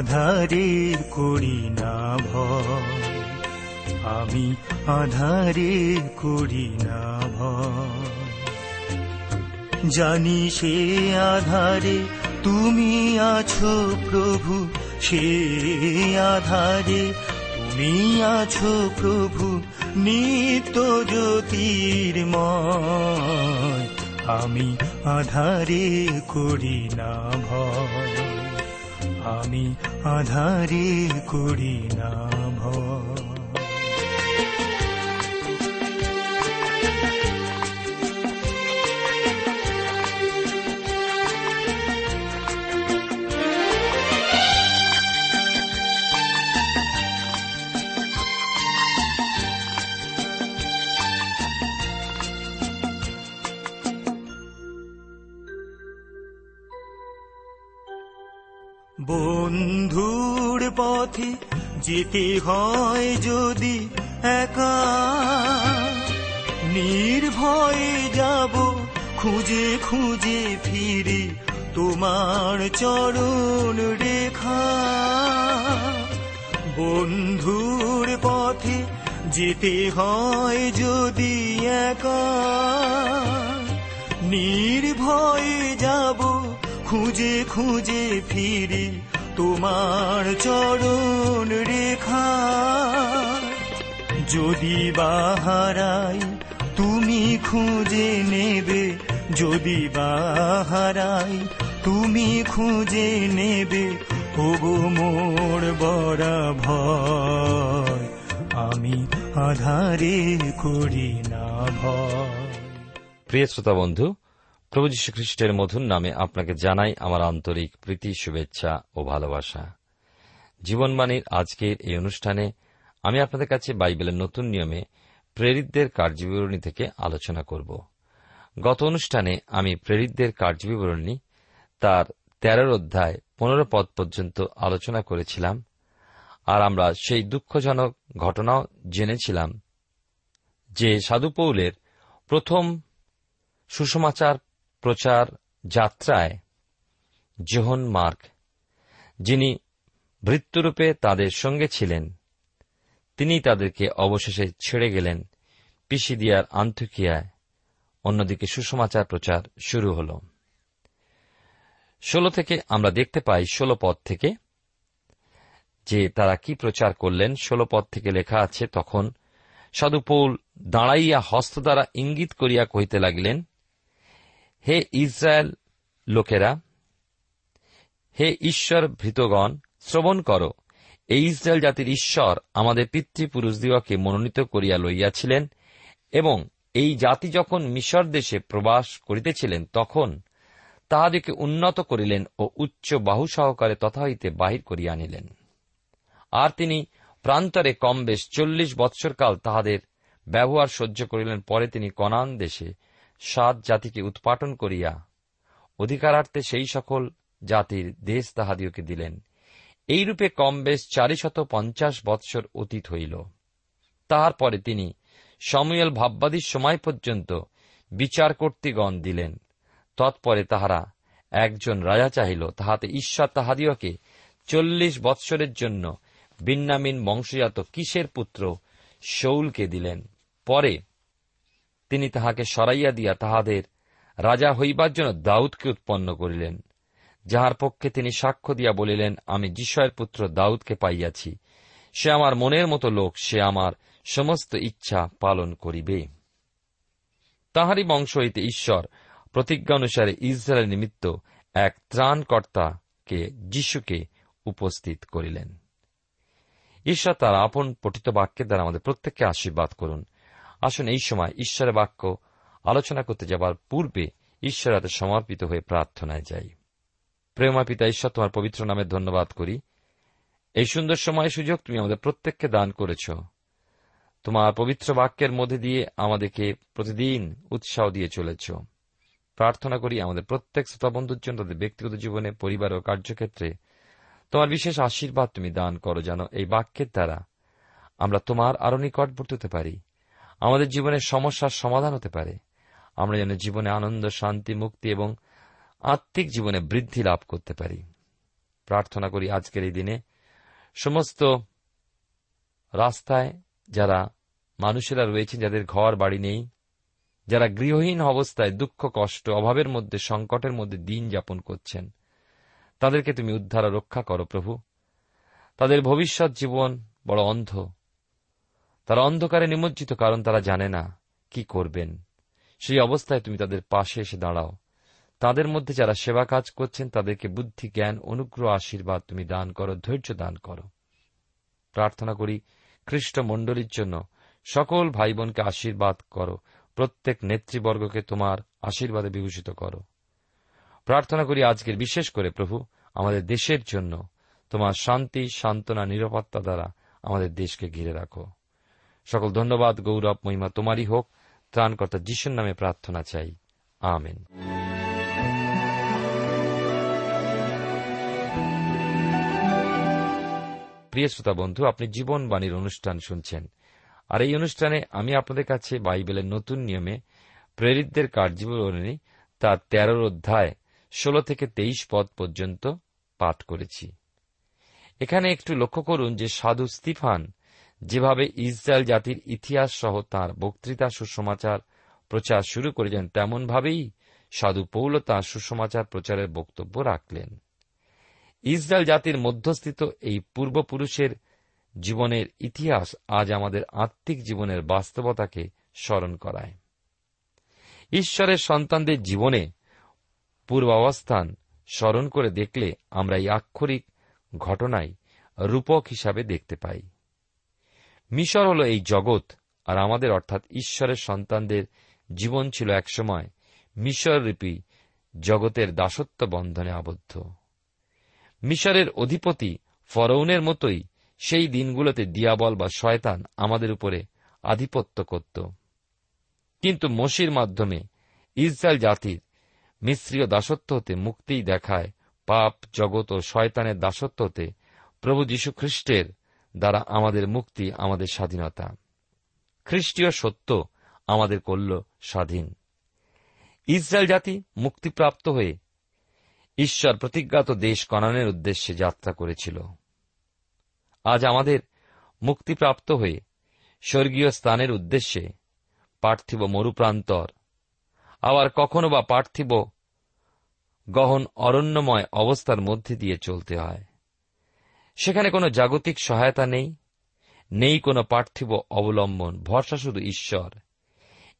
আধারে করি না ভয়। আমি আধারে করি না ভয়। জানি সে আধারে তুমি আছো প্রভু, সে আধারে তুমি আছো প্রভু, নিত্য জ্যোতির্ময় আমি আধারে করি না ভয়। আমি আধারে করি না। পথে যেতে হয় যদি একা। নির্ভয়ে যাব খুঁজে খুঁজে ফিরে তোমার চরণ রেখা। বন্ধুর পথে যেতে হয় যদি একা। নির্ভয়ে যাব খুঁজে খুঁজে ফিরি তোমার চরণ রেখা। যদি বাহারাই তুমি খুঁজে নেবে, যদি বাহারাই তুমি খুঁজে নেবে ওগো মোর বড় ভয়। আমি আধারে করি না ভয়। প্রিয় শ্রোতা বন্ধু প্রভু যীশু খ্রিস্টের মধুর নামে আপনাকে জানাই আমার আন্তরিক প্রীতি, শুভেচ্ছা ও ভালোবাসা। জীবনবাণীর আজকের এই অনুষ্ঠানে আমি আপনাদের কাছে বাইবেলের নতুন নিয়মে প্রেরিতদের কার্যবিবরণী থেকে আলোচনা করব। গত অনুষ্ঠানে আমি প্রেরিতদের কার্যবিবরণী তার তেরোর অধ্যায় পনেরো পদ পর্যন্ত আলোচনা করেছিলাম, আর আমরা সেই দুঃখজনক ঘটনাও জেনেছিলাম যে সাধু পৌলের প্রথম সুসমাচার প্রচার যাত্রায় জোহন মার্ক, যিনি ভৃত্যরূপে তাদের সঙ্গে ছিলেন। তিনি তাদেরকে অবশেষে ছেড়ে গেলেন পিসিদিয়ার আন্থুকিয়ায় অন্যদিকে সুসমাচার প্রচার শুরু হল। ষোলো থেকে আমরা দেখতে পাই ষোলো পদ থেকে যে তারা কি প্রচার করলেন। ষোলো পদ থেকে লেখা আছে, তখন সাধুপৌল দাঁড়াইয়া হস্ত দ্বারা ইঙ্গিত করিয়া কহিতে লাগিলেন হে ইসরায়েল লোকেরা, হে ঈশ্বর ভৃতগণ, শ্রবণ কর। এই ইসরায়েল জাতির ঈশ্বর আমাদের পিতৃপুরুষ পিতৃপুরুষদিগকে মনোনীত করিয়া লইয়াছিলেন এবং এই জাতি যখন মিশর দেশে প্রবাস করিতেছিলেন, তখন তাহাদিকে উন্নত করিলেন ও উচ্চ বাহু সহকারে তথা হইতে বাহির করিয়া আনিলেন। আর তিনি প্রান্তরে কম বেশ চল্লিশ বৎসরকাল তাহাদের ব্যবহার সহ্য করিলেন। পরে তিনি কনান দেশে সাত জাতিকে উৎপাটন করিয়া, অধিকারার্থে সেই সকল জাতির দেশ তাহাদিওকে দিলেন। এইরূপে কম বেশ চারিশত পঞ্চাশ বৎসর অতীত হইল। তাহার পরে তিনি সমুয়েল ভাববাদীর সময় পর্যন্ত বিচার কর্তৃগণ দিলেন। তৎপরে তাহারা একজন রাজা চাহিল, তাহাতে ঈশ্বর তাহাদিওকে চল্লিশ বৎসরের জন্য বিন্নামিন বংশজাত কিসের পুত্র শৌলকে দিলেন। পরে তিনি তাহাকে সরাইয়া দিয়া তাহাদের রাজা হইবার জন্য দাউদকে উৎপন্ন করিলেন। যাহার পক্ষে তিনি সাক্ষ্য দিয়া বলিলেন, আমি যিশয়ের পুত্র দাউদকে পাইয়াছি। সে আমার মনের মতো লোক, সে আমার সমস্ত ইচ্ছা পালন করিবে। তাহারই বংশ হইতে ঈশ্বর প্রতিজ্ঞা অনুসারে ইসরায়েল নিমিত্ত এক ত্রাণকর্তাকে যিশুকে উপস্থিত করিলেন। ঈশ্বর তার আপন পঠিত বাক্যের দ্বারা আমাদের প্রত্যেককে আশীর্বাদ করুন। আসুন এই সময় ঈশ্বরের বাক্য আলোচনা করতে যাবার পূর্বে ঈশ্বর হাতে সমর্পিত হয়ে প্রার্থনায় যাই। প্রেমা পিতা, ঈশ্বর তোমার পবিত্র নামে ধন্যবাদ করি। এই সুন্দর সময় সুযোগ তুমি আমাদের প্রত্যেককে দান করেছ। তোমার পবিত্র বাক্যের মধ্যে দিয়ে আমাদেরকে প্রতিদিন উৎসাহ দিয়ে চলেছ। প্রার্থনা করি আমাদের প্রত্যেক শ্রোতা বন্ধুর জন্য তাদের ব্যক্তিগত জীবনে, পরিবার ও কার্যক্ষেত্রে তোমার বিশেষ আশীর্বাদ তুমি দান করো যেন এই বাক্যের দ্বারা আমরা তোমার আরও নিকটবর্তী হতে পারি। আমাদের জীবনের সমস্যার সমাধান হতে পারে। আমরা যেন জীবনে আনন্দ, শান্তি, মুক্তি এবং আত্মিক জীবনে বৃদ্ধি লাভ করতে পারি। প্রার্থনা করি আজকের এই দিনে সমস্ত রাস্তায় যারা মানুষেরা রয়েছেন, যাদের ঘর, বাড়ি নেই, যারা গৃহহীন অবস্থায় দুঃখ, কষ্ট, অভাবের মধ্যে, সংকটের মধ্যে দিন যাপন করছেন, তাদেরকে তুমি উদ্ধার রক্ষা করো প্রভু। তাদের ভবিষ্যৎ জীবন বড় অন্ধ। তারা অন্ধকারে নিমজ্জিত, কারণ তারা জানে না কি করবেন। সেই অবস্থায় তুমি তাদের পাশে এসে দাঁড়াও। তাদের মধ্যে যারা সেবা কাজ করছেন, তাদেরকে বুদ্ধি, জ্ঞান, অনুগ্রহ, আশীর্বাদ তুমি দান করো, ধৈর্য দান করো। প্রার্থনা করি, খ্রিস্ট মণ্ডলীর জন্য সকল ভাই বোনকে আশীর্বাদ করো। প্রত্যেক নেতৃবর্গকে তোমার আশীর্বাদে বিভূষিত করো। প্রার্থনা করি আজকের বিশেষ করে, প্রভু, আমাদের দেশের জন্য তোমার শান্তি, সান্ত্বনা, নিরাপত্তা দ্বারা আমাদের দেশকে ঘিরে রাখো। সকল ধন্যবাদ, গৌরব, মহিমা তোমারই হোক। ত্রাণকর্তা যিশুর নামে প্রার্থনা চাই। আমেন। প্রিয় শ্রোতা বন্ধু, আপনি জীবনবাণীর অনুষ্ঠান শুনছেন। আর এই অনুষ্ঠানে আমি আপনাদের কাছে বাইবেলের নতুন নিয়মে প্রেরিতদের কার্যবরণী তার তেরোর অধ্যায় ষোলো থেকে তেইশ পদ পর্যন্ত পাঠ করেছি। এখানে একটু লক্ষ্য করুন যে সাধু স্তিফান যেভাবে ইসরায়েল জাতির ইতিহাস সহ তাঁর বক্তৃতা, সুসমাচার, প্রচার শুরু করেছেন, তেমনভাবেই সাধু পৌল তাঁর সুসমাচার প্রচারের বক্তব্য রাখলেন। ইসরায়েল জাতির মধ্যস্থিত এই পূর্বপুরুষের জীবনের ইতিহাস আজ আমাদের আত্মিক জীবনের বাস্তবতাকে স্মরণ করায়। ঈশ্বরের সন্তানদের জীবনে পূর্বাবস্থান স্মরণ করে দেখলে আমরা এই আক্ষরিক ঘটনায় রূপক হিসাবে দেখতে পাই। মিশর হল এই জগৎ, আর আমাদের অর্থাৎ ঈশ্বরের সন্তানদের জীবন ছিল একসময় মিশররূপী জগতের দাসত্ব বন্ধনে আবদ্ধ। মিশরের অধিপতি ফরৌনের মতোই সেই দিনগুলোতে দিয়াবল বা শয়তান আমাদের উপরে আধিপত্য করত। কিন্তু মসির মাধ্যমে ইসরায়েল জাতির মিশ্রীয় দাসত্ব হতে মুক্তিই দেখায় পাপ, জগৎ ও শয়তানের দাসত্ব হতে প্রভু যীশু খ্রিস্টের দ্বারা আমাদের মুক্তি, আমাদের স্বাধীনতা। খ্রিস্টীয় সত্য আমাদের করল স্বাধীন। ইসরায়েল জাতি মুক্তিপ্রাপ্ত হয়ে ঈশ্বর প্রতিজ্ঞাত দেশ কনানের উদ্দেশ্যে যাত্রা করেছিল। আজ আমাদের মুক্তিপ্রাপ্ত হয়ে স্বর্গীয় স্থানের উদ্দেশ্যে পার্থিব মরুপ্রান্তর। আবার কখনো বা পার্থিব গহন অরণ্যময় অবস্থার মধ্যে দিয়ে চলতে হয়। সেখানে কোনো জাগতিক সহায়তা নেই নেই কোনো পার্থিব অবলম্বন, ভরসা শুধু ঈশ্বর।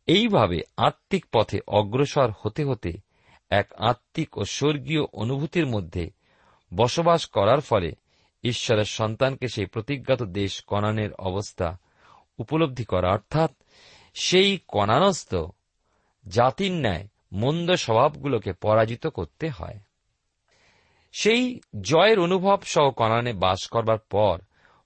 এইভাবে আত্মিক পথে অগ্রসর হতে হতে এক আত্মিক ও স্বর্গীয় অনুভূতির মধ্যে বসবাস করার ফলে ঈশ্বরের সন্তানকে সেই প্রতিজ্ঞাত দেশ কনানের অবস্থা উপলব্ধি করা, অর্থাৎ সেই কণানস্থ জাতির ন্যায় মন্দ স্বভাবগুলোকে পরাজিত করতে হয়। সেই জয়ের অনুভব সহ কনানে বাস করবার পর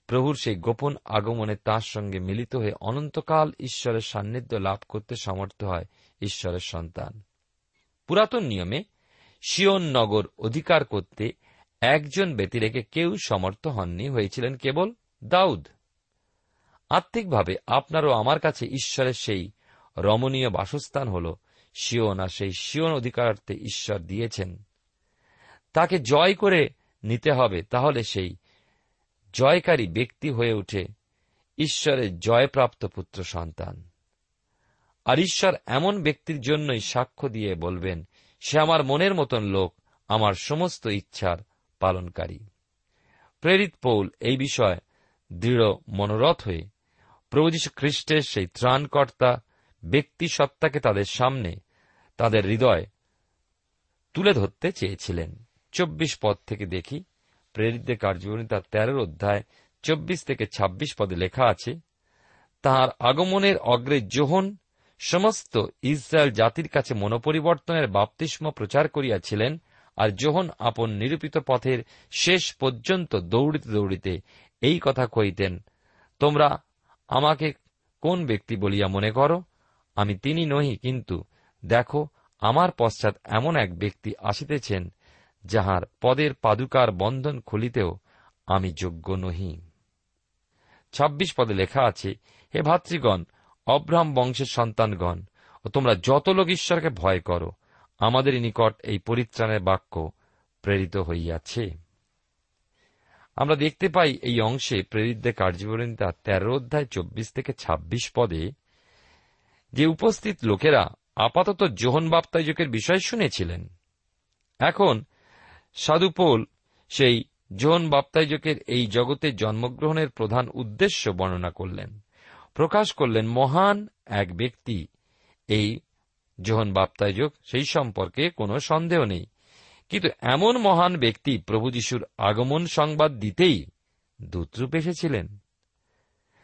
প্রভুর সেই গোপন আগমনে তার সঙ্গে মিলিত হয়ে অনন্তকাল ঈশ্বরের সান্নিধ্য লাভ করতে সমর্থ হয় ঈশ্বরের সন্তান। পুরাতন নিয়মে শিওন নগর অধিকার করতে একজন ব্যতিরেকে কেউ সমর্থ হননি, হয়েছিলেন কেবল দাউদ। আত্মিকভাবে আপনারও আমার কাছে ঈশ্বরের সেই রমণীয় বাসস্থান হল শিওন আর সেই শিওন অধিকারার্থে ঈশ্বর দিয়েছেন। তাকে জয় করে নিতে হবে, তাহলে সেই জয়কারী ব্যক্তি হয়ে উঠে ঈশ্বরের জয়প্রাপ্ত পুত্র সন্তান। আর ঈশ্বর এমন ব্যক্তির জন্যই সাক্ষ্য দিয়ে বলবেন, সে আমার মনের মতন লোক, আমার সমস্ত ইচ্ছার পালনকারী। প্রেরিত পৌল এই বিষয়ে দৃঢ় মনোরথ হয়ে প্রভু যীশু খ্রিস্টের সেই ত্রাণকর্তা ব্যক্তি সত্তাকে তাদের সামনে তাদের হৃদয় তুলে ধরতে চেয়েছিলেন। চব্বিশ পদ থেকে দেখি। প্রেরিতদের কার্যবরী তার তেরোর অধ্যায়, চব্বিশ থেকে ২৬ পদে লেখা আছে, তাহার আগমনের অগ্রে যোহন সমস্ত ইসরায়েল জাতির কাছে মনোপরিবর্তনের বাপতিস্ম প্রচার করিয়াছিলেন, আর যোহন আপন নিরূপিত পথের শেষ পর্যন্ত দৌড়িতে দৌড়িতে এই কথা কইতেন তোমরা আমাকে কোন ব্যক্তি বলিয়া মনে করো? আমি তিনি নহি, কিন্তু দেখো, আমার পশ্চাৎ এমন এক ব্যক্তি আসিতেছেন যাহার পদের পাদুকার বন্ধন খুলিতেও আমি যোগ্য নহি। ছাব্বিশ পদে লেখা আছে, হে ভাতৃগণ, অব্রাহ্ম বংশের সন্তানগণ, ও তোমরা যত লোক ঈশ্বরকে ভয় করো আমাদের নিকট এই পরিত্রাণের বাক্য প্রেরিত হইয়াছে। আমরা দেখতে পাই এই অংশে প্রেরিতদের কার্যবরণিতা তেরো অধ্যায় চব্বিশ থেকে ২৬ পদে, যে উপস্থিত লোকেরা আপাতত যোহন বাপ্তায়কের বিষয় শুনেছিলেন। এখন সাধুপোল, সেই যোহন বাপ্তাইজকের এই জগতে জন্মগ্রহণের প্রধান উদ্দেশ্য বর্ণনা করলেন। প্রকাশ করলেন, মহান এক ব্যক্তি, এই জোহন বাপ্তাইজক, সেই সম্পর্কে কোনো সন্দেহ নেই। কিন্তু এমন মহান ব্যক্তি প্রভু যিশুর আগমন সংবাদ দিতেই দূতরূপ এসেছিলেন।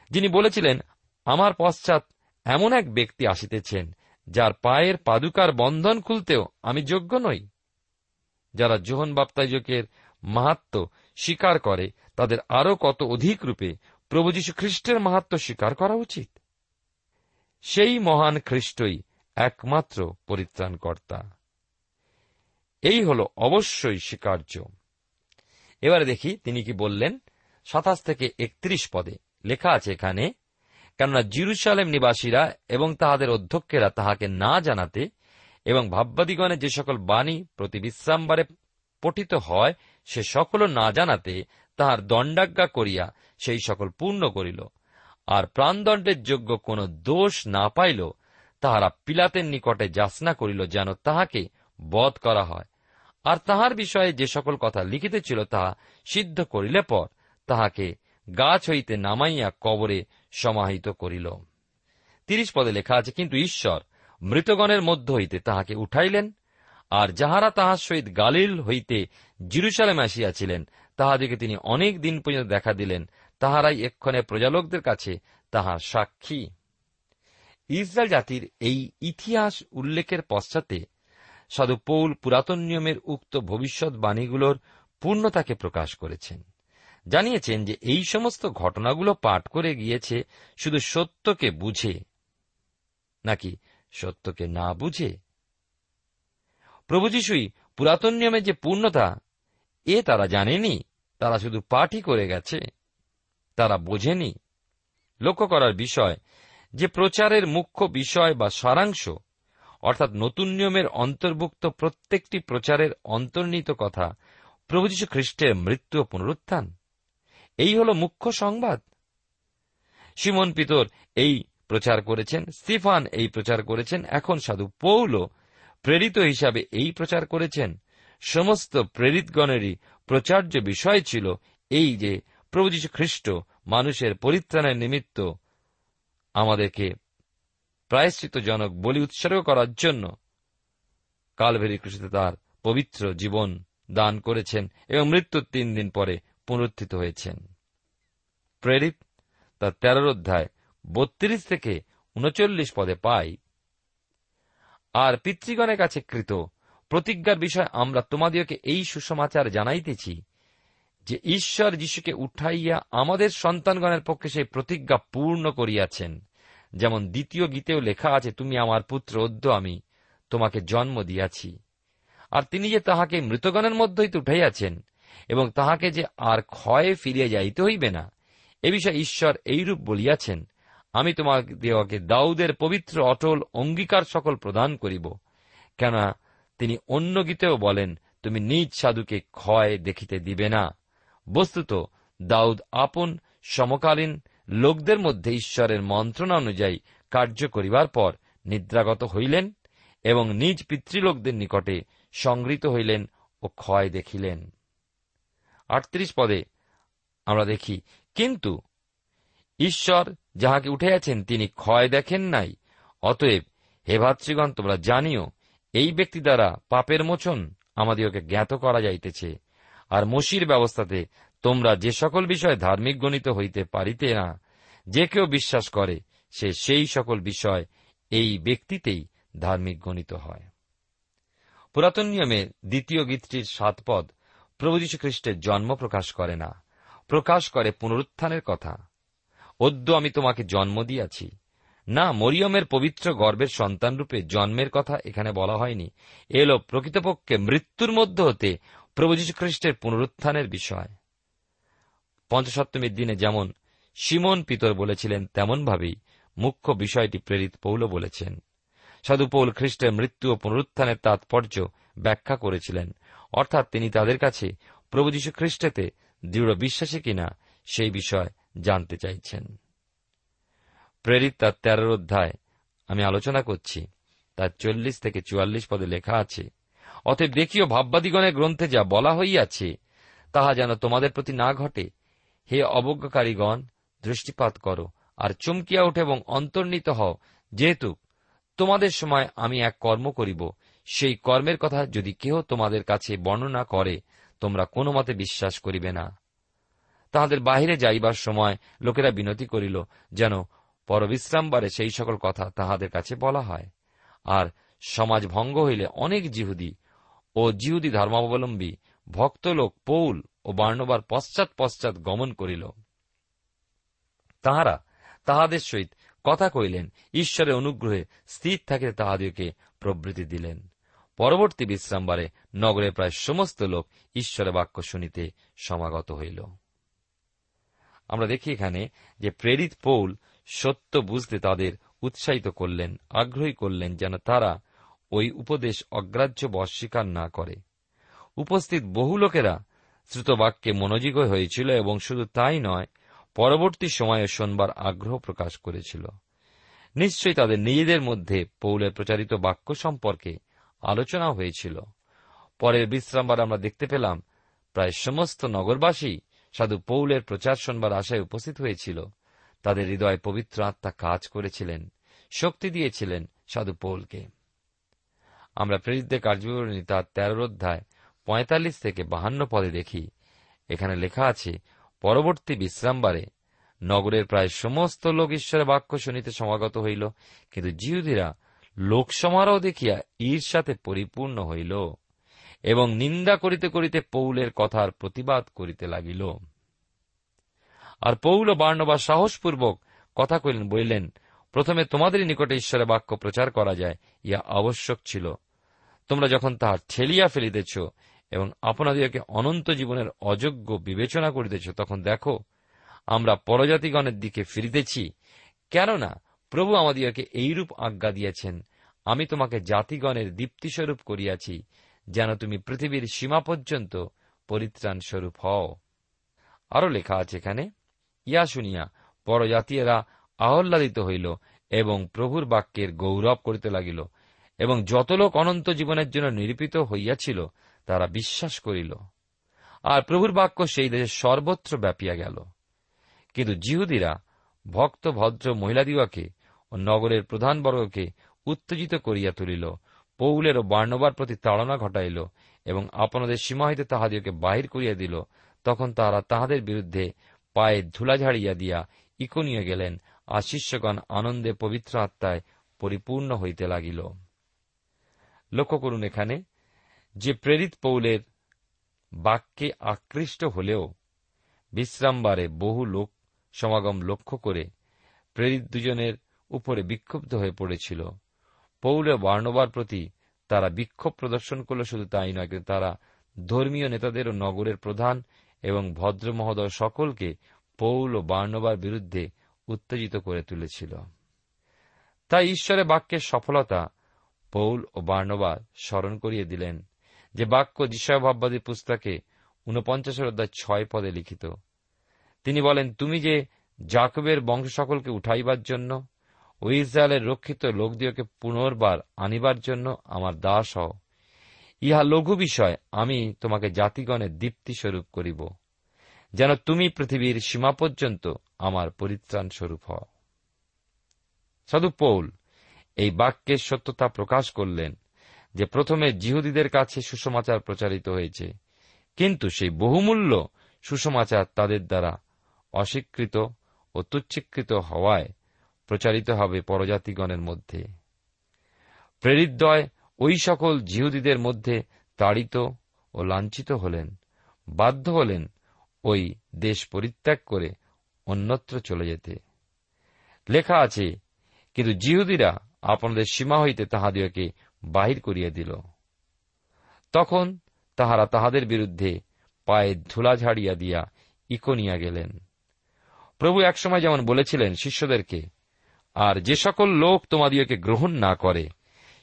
যিনি বলেছিলেন, আমার পশ্চাৎ এমন এক ব্যক্তি আসিতেছেন, যার পায়ের পাদুকার বন্ধন খুলতেও আমি যোগ্য নই। যারা জোহন বাপ্তাইজকের মাহাত্ম স্বীকার করে, তাদের আরও কত অধিক রূপে প্রভু যীশু খ্রিস্টের মাহাত্ম স্বীকার করা উচিত? সেই মহান খ্রিস্টই একমাত্র পরিত্রাণকর্তা। এই হল অবশ্যই স্বীকার্য। এবারে দেখি তিনি কি বললেন। সাতাশ থেকে একত্রিশ পদে লেখা আছে এখানে, কেননা জিরুসালেম নিবাসীরা এবং তাহাদের অধ্যক্ষেরা তাহাকে না জানাতে এবং ভাববাদীগণে যে সকল বাণী প্রতি বিশ্রামবারে পঠিত হয়, সে সকল না জানাতে তাহার দণ্ডাজ্ঞা করিয়া সেই সকল পূর্ণ করিল। আর প্রাণদণ্ডের যোগ্য কোন দোষ না পাইল, তাহারা পিলাতের নিকটে যাচনা করিল যেন তাহাকে বধ করা হয়। আর তাহার বিষয়ে যে সকল কথা লিখিতে ছিল তাহা সিদ্ধ করিলে পর তাহাকে গাছ হইতে নামাইয়া কবরে সমাহিত করিল। তিরিশ পদে লেখা আছে, কিন্তু ঈশ্বর মৃতগণের মধ্য হইতে তাহাকে উঠাইলেন, আর যাহারা তাহার সহিত গালিল হইতে জিরুসালেম আসিয়াছিলেন তাহাদিকে তিনি অনেক দিন পর্যন্ত দেখা দিলেন, তাহারাই এক্ষণে প্রজালোকদের কাছে তাহার সাক্ষী। ইসরায়েল জাতির এই ইতিহাস উল্লেখের পশ্চাতে সাধু পৌল পুরাতন নিয়মের উক্ত ভবিষ্যৎবাণীগুলোর পূর্ণতাকে প্রকাশ করেছেন। জানিয়েছেন যে এই সমস্ত ঘটনাগুলো পাঠ করে গিয়েছে শুধু সত্যকে বুঝে, নাকি সত্যকে না বুঝে? প্রভু যিশুই পুরাতন নিয়মের যে পূর্ণতা, এ তারা জানেনি, তারা শুধু পাঠই করে গেছে, তারা বোঝেনি। লক্ষ্য করার বিষয়, যে প্রচারের মুখ্য বিষয় বা সারাংশ, অর্থাৎ নতুন নিয়মের অন্তর্ভুক্ত প্রত্যেকটি প্রচারের অন্তর্নিহিত কথা, প্রভু যীশু খ্রিস্টের মৃত্যু ও পুনরুত্থান। এই হল মুখ্য সংবাদ। সিমন পিতর এই প্রচার করেছেন স্টিফান এই প্রচার করেছেন, এখন সাধু পৌল প্রেরিত হিসাবে এই প্রচার করেছেন। সমস্ত প্রেরিতগণেরই প্রচার্য বিষয় ছিল এই যে প্রভু যীশু খ্রিস্ট মানুষের পরিত্রাণের নিমিত্ত আমাদেরকে প্রায়শ্চিতজনক বলি উৎসর্গ করার জন্য কালভেরি কৃষিতে তার পবিত্র জীবন দান করেছেন এবং মৃত্যুর তিন দিন পরে পুনরুত্থিত হয়েছেন। প্রেরিত তার তেরোর অধ্যায় বত্রিশ থেকে উনচল্লিশ পদে পাই। আর পিতৃগণের কাছে কৃত প্রতিজ্ঞার বিষয় আমরা তোমাদিওকে এই সুসমাচার জানাইতেছি যে ঈশ্বর যীশুকে উঠাইয়া আমাদের সন্তানগণের পক্ষে সেই প্রতিজ্ঞা পূর্ণ করিয়াছেন। যেমন দ্বিতীয় গীতেও লেখা আছে, তুমি আমার পুত্র, অদ্য আমি তোমাকে জন্ম দিয়াছি। আর তিনি যে তাহাকে মৃতগণের মধ্যেই উঠাইয়াছেন, এবং তাহাকে যে আর ক্ষয়ে ফিরিয়া যাইতে হইবে না, এ বিষয়ে ঈশ্বর এইরূপ বলিয়াছেন আমি তোমাকে দেওয়াকে দাউদের পবিত্র, অটল অঙ্গীকার সকল প্রদান করিব। কেন তিনি অন্য গীতেও বলেন, তুমি নিজ সাধুকে ক্ষয় দেখিতে দিবে না। বস্তুত, দাউদ আপন, সমকালীন লোকদের মধ্যে ঈশ্বরের মন্ত্রণা অনুযায়ী কার্য করিবার পর নিদ্রাগত হইলেন এবং নিজ পিতৃলোকদের নিকটে সংগৃহীত হইলেন ও ক্ষয় দেখিলেন। আটত্রিশ পদে আমরা দেখি, কিন্তু ঈশ্বর যাহাকে উঠেয়াছেন তিনি ক্ষয় দেখেন নাই। অতএব, হে ভাতৃগণ, তোমরা জানিও, এই ব্যক্তি দ্বারা পাপের মোচন আমাদিওকে জ্ঞাত করা যাইতেছে। আর মসির ব্যবস্থাতে তোমরা যে সকল বিষয়ে ধার্মিক গণিত হইতে পারিতে না, যে কেউ বিশ্বাস করে, সে সেই সকল বিষয় এই ব্যক্তিতেই ধার্মিক গণিত হয়। পুরাতন নিয়মে দ্বিতীয় গীতটির সাত পদ প্রভু যীশু খ্রিস্টের জন্ম প্রকাশ করে না, প্রকাশ করে পুনরুত্থানের কথা। অদ্য আমি তোমাকে জন্ম দিয়াছি। না, মরিয়মের পবিত্র গর্বের সন্তানরূপে জন্মের কথা এখানে বলা হয়নি। এলো প্রকৃতপক্ষে মৃত্যুর মধ্য হতে প্রভু খ্রিস্টের পুনরুত্থানের বিষয়। পঞ্চসপ্তমীর দিনে যেমন সিমন পিতর বলেছিলেন, তেমনভাবেই মুখ্য বিষয়টি প্রেরিত পৌল বলেছেন। সাধু পৌল খ্রিস্টের মৃত্যু ও পুনরুত্থানের তাৎপর্য ব্যাখ্যা করেছিলেন। অর্থাৎ তিনি তাদের কাছে প্রভু খ্রিস্টেতে দৃঢ় বিশ্বাসী কিনা সেই বিষয় জানতে চাইছেন। প্রেরিত তার তেরোর অধ্যায়, আমি আলোচনা করছি। তার চল্লিশ থেকে চুয়াল্লিশ পদে লেখা আছে, অতএব দেখিও ভাববাদীগণের গ্রন্থে যা বলা হইয়াছে, তাহা যেন তোমাদের প্রতি না ঘটে। হে অবজ্ঞাকারীগণ, দৃষ্টিপাত করো আর চমকিয়া ওঠে এবং অন্তর্নিত হও। যেহেতু তোমাদের সময় আমি এক কর্ম করিব, সেই কর্মের কথা যদি কেহ তোমাদের কাছে বর্ণনা করে, তোমরা কোনো মতে বিশ্বাস করিবে না। তাহাদের বাহিরে যাইবার সময় লোকেরা বিনতি করিল, যেন পরবিশ্রামবারে সেই সকল কথা তাহাদের কাছে বলা হয়। আর সমাজ ভঙ্গ হইলে অনেক জিহুদি ও জিহুদি ধর্মাবলম্বী ভক্ত লোক পৌল ও বার্ণবার পশ্চাৎ পশ্চাৎ গমন করিল। তাহারা তাহাদের সহিত কথা কইলেন ঈশ্বরের অনুগ্রহে স্থির থাকিতে তাহাদেরকে প্রবৃতি দিলেন। পরবর্তী বিশ্রামবারে নগরে প্রায় সমস্ত লোক ঈশ্বরের বাক্য শুনিতে সমাগত হইল। আমরা দেখি এখানে যে প্রেরিত পৌল সত্য বুঝতে তাদের উৎসাহিত করলেন, আগ্রহী করলেন যেন তারা ওই উপদেশ অগ্রাহ্য অস্বীকার না করে। উপস্থিত বহু লোকেরা শ্রুতবাক্যে মনোযোগ হয়েছিল এবং শুধু তাই নয়, পরবর্তী সময়ে শোনবার আগ্রহ প্রকাশ করেছিল। নিশ্চয়ই তাদের নিজেদের মধ্যে পৌলের প্রচারিত বাক্য সম্পর্কে আলোচনা হয়েছিল। পরের বিশ্রামবার আমরা দেখতে পেলাম, প্রায় সমস্ত নগরবাসী সাধু পৌলের প্রচার শোনবার আশায় উপস্থিত হয়েছিল। তাদের হৃদয় পবিত্র আত্মা কাজ করেছিলেন, শক্তি দিয়েছিলেন সাধু পৌলকে। আমরা প্রেরিতদের কার্যবিবরণী তার তেরোর অধ্যায় পঁয়তাল্লিশ থেকে বাহান্ন পদে দেখি। এখানে লেখা আছে, পরবর্তী বিশ্রামবারে নগরের প্রায় সমস্ত লোক ঈশ্বরের বাক্য শুনিতে সমাগত হইল, কিন্তু জিহুদিরা লোকসমারোহ দেখিয়া ঈর্ষাতে পরিপূর্ণ হইল। এবং নিন্দা করিতে করিতে পৌলের কথার প্রতিবাদ করিতে লাগিল। আর পৌল বার্ণবা সাহসপূর্বক কথা কইলেন, বলিলেন, প্রথমে তোমাদেরই নিকটে ঈশ্বরের বাক্য প্রচার করা যায় ইয়া আবশ্যক ছিল। তোমরা যখন তাহা ঠেলিয়া ফেলিতেছ এবং আপনাদেরকে অনন্ত জীবনের অযোগ্য বিবেচনা করিতেছ, তখন দেখো, আমরা পরজাতিগণের দিকে ফিরিতেছি। কেননা, প্রভু আমাদিগকে এইরূপ আজ্ঞা দিয়েছেন, আমি তোমাকে জাতিগণের দীপ্তিস্বরূপ করিয়াছি যেন তুমি পৃথিবীর সীমা পর্যন্ত পরিত্রাণ স্বরূপ হও। আরও লেখা আছে এখানে, ইয়া শুনিয়া পরজাতীয়রা আহ্লাদিত হইল এবং প্রভুর বাক্যের গৌরব করিতে লাগিল এবং যত লোক অনন্ত জীবনের জন্য নিরূপিত হইয়াছিল, তারা বিশ্বাস করিল। আর প্রভুর বাক্য সেই দেশে সর্বত্র ব্যাপিয়া গেল। কিন্তু জিহুদিরা ভক্ত, ভদ্র, মহিলাদিগকে ও নগরের প্রধানবর্গকে উত্তেজিত করিয়া তুলিল পৌলের ও বার্ণবার প্রতি তাড়না ঘটাইল এবং আপনাদের সীমা হইতে তাহাদিওকে বাহির করিয়া দিল, তখন তাহারা তাহাদের বিরুদ্ধে পায়ে ধুলা ঝাড়িয়া দিয়া ইকনিয়ে গেলেন, আর শিষ্যগণ আনন্দে পবিত্র আত্মায় পরিপূর্ণ হইতে লাগিল। লক্ষ্য করুন এখানে, যে প্রেরিত পৌলের বাক্যে আকৃষ্ট হলেও বিশ্রামবারে বহু লোক সমাগম লক্ষ্য করে প্রেরিত দুজনের উপরে বিক্ষুব্ধ হয়ে পড়েছিল। পৌলে বার্ণবার প্রতি তারা বিক্ষোভ প্রদর্শন করলে শুধু তাই নয়, কিন্তু তারা ধর্মীয় নেতাদের ও নগরের প্রধান এবং ভদ্র মহোদয় সকলকে পৌল ও বার্ণবার বিরুদ্ধে উত্তেজিত করে তুলেছিল। তাই ঈশ্বরের বাক্যের সফলতা পৌল ও বার্ণবার স্মরণ করিয়ে দিলেন, যে বাক্য যিশয়ভাববাদী পুস্তকে ঊনপঞ্চাশের অধ্যায় ছয় পদে লিখিত। তিনি বলেন, তুমি যে জাকবের বংশ সকলকে উঠাইবার জন্য ও ইসরায়েলের রক্ষিত লোকদিওকে পুনর্বার আনিবার জন্য আমার দাস হও। ইহা লঘু বিষয়, আমি তোমাকে জাতিগণের দীপ্তি স্বরূপ করিব, যেন তুমি পৃথিবীর সীমা পর্যন্ত আমার পরিত্রাণ স্বরূপ হও। সাধু পৌল, এই বাক্যের সত্যতা প্রকাশ করলেন যে প্রথমে জিহুদীদের কাছে সুসমাচার প্রচারিত হয়েছে, কিন্তু সেই বহুমূল্য সুসমাচার তাদের দ্বারা অস্বীকৃত ও তুচ্ছীকৃত হওয়ায় প্রচারিত হবে পরজাতিগণের মধ্যে। প্রেরিতদ্বয় ওই সকল জিহুদীদের মধ্যে তাড়িত ও লাঞ্ছিত হলেন, বাধ্য হলেন ওই দেশ পরিত্যাগ করে অন্যত্র চলে যেতে। লেখা আছে, কিন্তু জিহুদীরা আপনাদের সীমা হইতে তাহাদিওকে বাহির করিয়া দিল। তখন তাহারা তাহাদের বিরুদ্ধে পায়ে ধুলা ঝাড়িয়া দিয়া ইকোনিয়া গেলেন। প্রভু একসময় যেমন বলেছিলেন শিষ্যদেরকে আর যে সকল লোক তোমাদিওকে গ্রহণ না করে,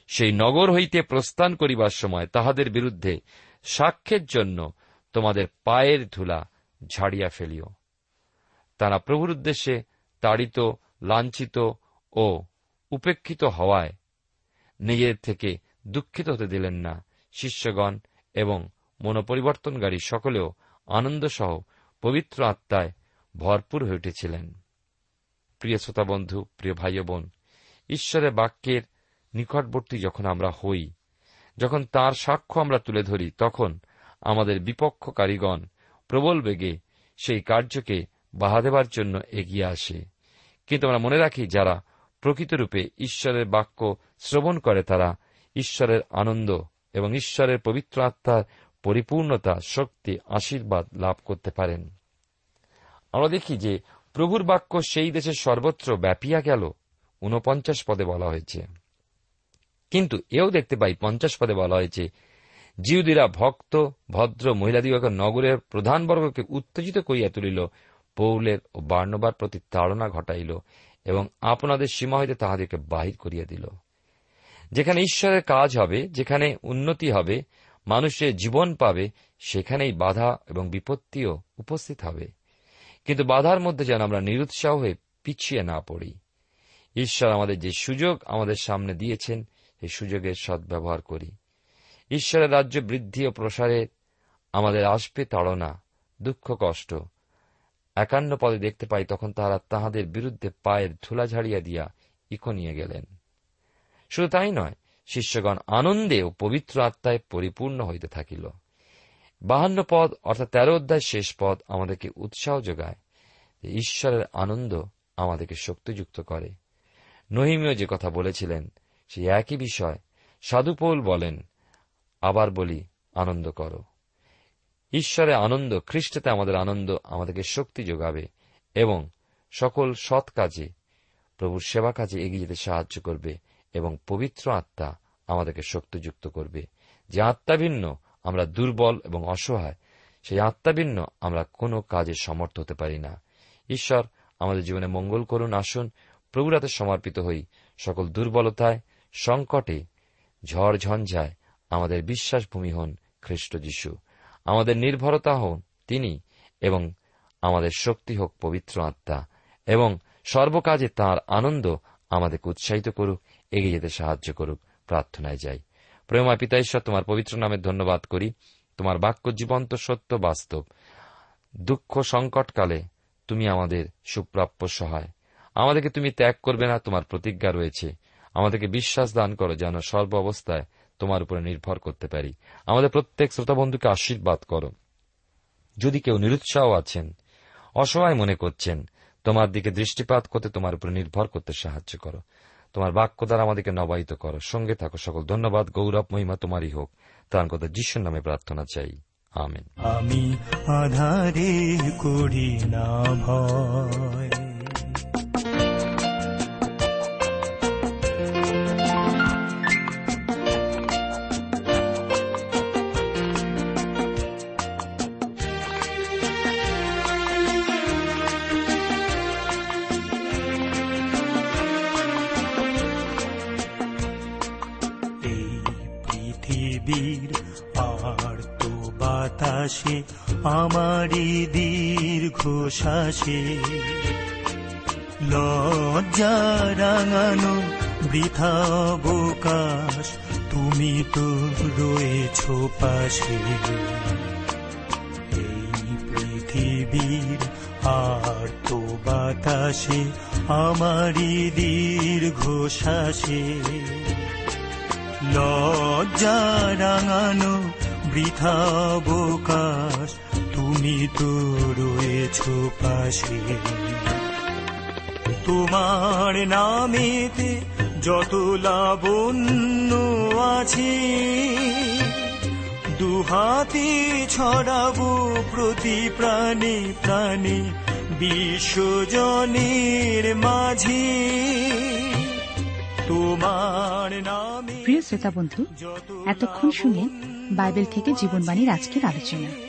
সেই নগর হইতে প্রস্থান করিবার সময় তাহাদের বিরুদ্ধে সাক্ষ্যের জন্য তোমাদের পায়ের ধুলা ঝাড়িয়া ফেলিও। তারা প্রভুর উদ্দেশ্যে তাড়িত, লাঞ্ছিত ও উপেক্ষিত হওয়ায় নিজের থেকে দুঃখিত হতে দিলেন না শিষ্যগণ এবং মনোপরিবর্তনকারী সকলেও আনন্দসহ পবিত্র আত্মায় ভরপুর হয়ে উঠেছিলেন। প্রিয় শ্রোতা বন্ধু, প্রিয় ভাই বোন, ঈশ্বরের বাক্যের নিকটবর্তী যখন আমরা হই, যখন তার সাক্ষ্য আমরা তুলে ধরি, তখন আমাদের বিপক্ষকারীগণ প্রবল বেগে সেই কার্যকে বাহা দেবার জন্য এগিয়ে আসে। কিন্তু আমরা মনে রাখি, যারা প্রকৃতরূপে ঈশ্বরের বাক্য শ্রবণ করে, তারা ঈশ্বরের আনন্দ এবং ঈশ্বরের পবিত্র আত্মার পরিপূর্ণতা, শক্তি, আশীর্বাদ লাভ করতে পারেন। আমরা দেখি যে প্রভুর বাক্য সেই দেশের সর্বত্র ব্যাপিয়া গেল, ঊনপঞ্চাশ পদে বলা হয়েছে। কিন্তু এও দেখতে পাই, পঞ্চাশ পদে বলা হয়েছে জিউদিরা ভক্ত, ভদ্র মহিলাদিগকে নগরের প্রধানবর্গকে উত্তেজিত করিয়া তুলিল, পৌলের ও বার্ণবার প্রতি তাড়না ঘটাইল এবং আপনাদের সীমা হইতে তাহাদেরকে বাহির করিয়া দিল। যেখানে ঈশ্বরের কাজ হবে, যেখানে উন্নতি হবে, মানুষের জীবন পাবে, সেখানেই বাধা এবং বিপত্তিও উপস্থিত হবে। কিন্তু বাধার মধ্যে যেন আমরা নিরুৎসাহ হয়ে পিছিয়ে না পড়ি। ঈশ্বর আমাদের যে সুযোগ আমাদের সামনে দিয়েছেন সেই সুযোগের সদ্ব্যবহার করি। ঈশ্বরের রাজ্য বৃদ্ধি ও প্রসারে আমাদের আসবে তাড়না, দুঃখ, কষ্ট। একান্ন পদে দেখতে পাই তখন তাহারা তাহাদের বিরুদ্ধে পায়ের ধুলা ঝাড়িয়া দিয়া ইকো নিয়ে গেলেন। শুধু তাই নয়, শিষ্যগণ আনন্দে ও পবিত্র আত্মায় পরিপূর্ণ হইতে থাকিল। বাহান্ন পদ, অর্থাৎ তেরো অধ্যায় শেষ পদ আমাদেরকে উৎসাহ যোগায় ঈশ্বরের আনন্দ আমাদেরকে শক্তিযুক্ত করে। নহিমীয় যে কথা বলেছিলেন, সেই একই বিষয় সাধুপৌল বলেন, আবার বলি, আনন্দ করো। ঈশ্বরের আনন্দ, খ্রিস্টতে আমাদের আনন্দ আমাদেরকে শক্তি যোগাবে এবং সকল সৎ কাজে, প্রভুর সেবা কাজে এগিয়ে যেতে সাহায্য করবে এবং পবিত্র আত্মা আমাদেরকে শক্তিযুক্ত করবে। যে আত্মাভিন্ন আমরা দুর্বল এবং অসহায়, সেই আত্মাভিন্ন আমরা কোনো কাজে সমর্থ হতে পারি না। ঈশ্বর আমাদের জীবনে মঙ্গল করুন, আসুন প্রভুরাতে সমর্পিত হই। সকল দুর্বলতায়, সংকটে, ঝড় ঝঞ্ঝায় আমাদের বিশ্বাস ভূমি হন খ্রিস্ট যিশু। আমাদের নির্ভরতা হন তিনি এবং আমাদের শক্তি হোক পবিত্র আত্মা এবং সর্বকাজে তার আনন্দ আমাদেরকে উৎসাহিত করুক, এগিয়ে যেতে সাহায্য করুক, প্রার্থনায় যাই। প্রেমা পিতা ঈশ্বর তোমার পবিত্র নামে ধন্যবাদ করি। তোমার বাক্য জীবন্ত, সত্য, বাস্তব। দুঃখ সংকটকালে তুমি আমাদের সুপ্রাপ্য সহায়। আমাদেরকে তুমি ত্যাগ করবে না, তোমার প্রতিজ্ঞা রয়েছে। আমাদেরকে বিশ্বাস দান করো যেন সর্ব অবস্থায় তোমার উপরে নির্ভর করতে পারি। আমাদের প্রত্যেক শ্রোতা বন্ধুকে আশীর্বাদ করো। যদি কেউ নিরুৎসাহ আছেন, অসহায় মনে করছেন, তোমার দিকে দৃষ্টিপাত করতে তোমার উপরে নির্ভর করতে সাহায্য করো। তোমার বাক্য দ্বারা আমাদেরকে নবায়িত করো। সঙ্গে থাকো সকল ধন্যবাদ, গৌরব, মহিমা তোমারই হোক। তার কথা যীশুর নামে প্রার্থনা চাই। আমেন। আমি আধারে করি না ভয়। আমারই দীর্ঘ শ্বাসে লজ্জা রাঙানো বৃথা অবকাশ, তুমি তো রয়েছ পাশে। এই পৃথিবীর আর তো বাতাসে আমারই দীর্ঘ শ্বাসে লজ্জা রাঙানো বৃথা অবকাশ তুমি তো রয়েছ পাশে। তোমার নামেতে যত লাবণ্য আছে দুহাতে ছড়াবো প্রতি প্রাণে প্রাণে বিশ্বজনের মাঝে। তোমার নামে প্রিয় শ্রোতা বন্ধু এতক্ষণ শুনলেন বাইবেল থেকে জীবনবাণীর আজকের আলোচনা।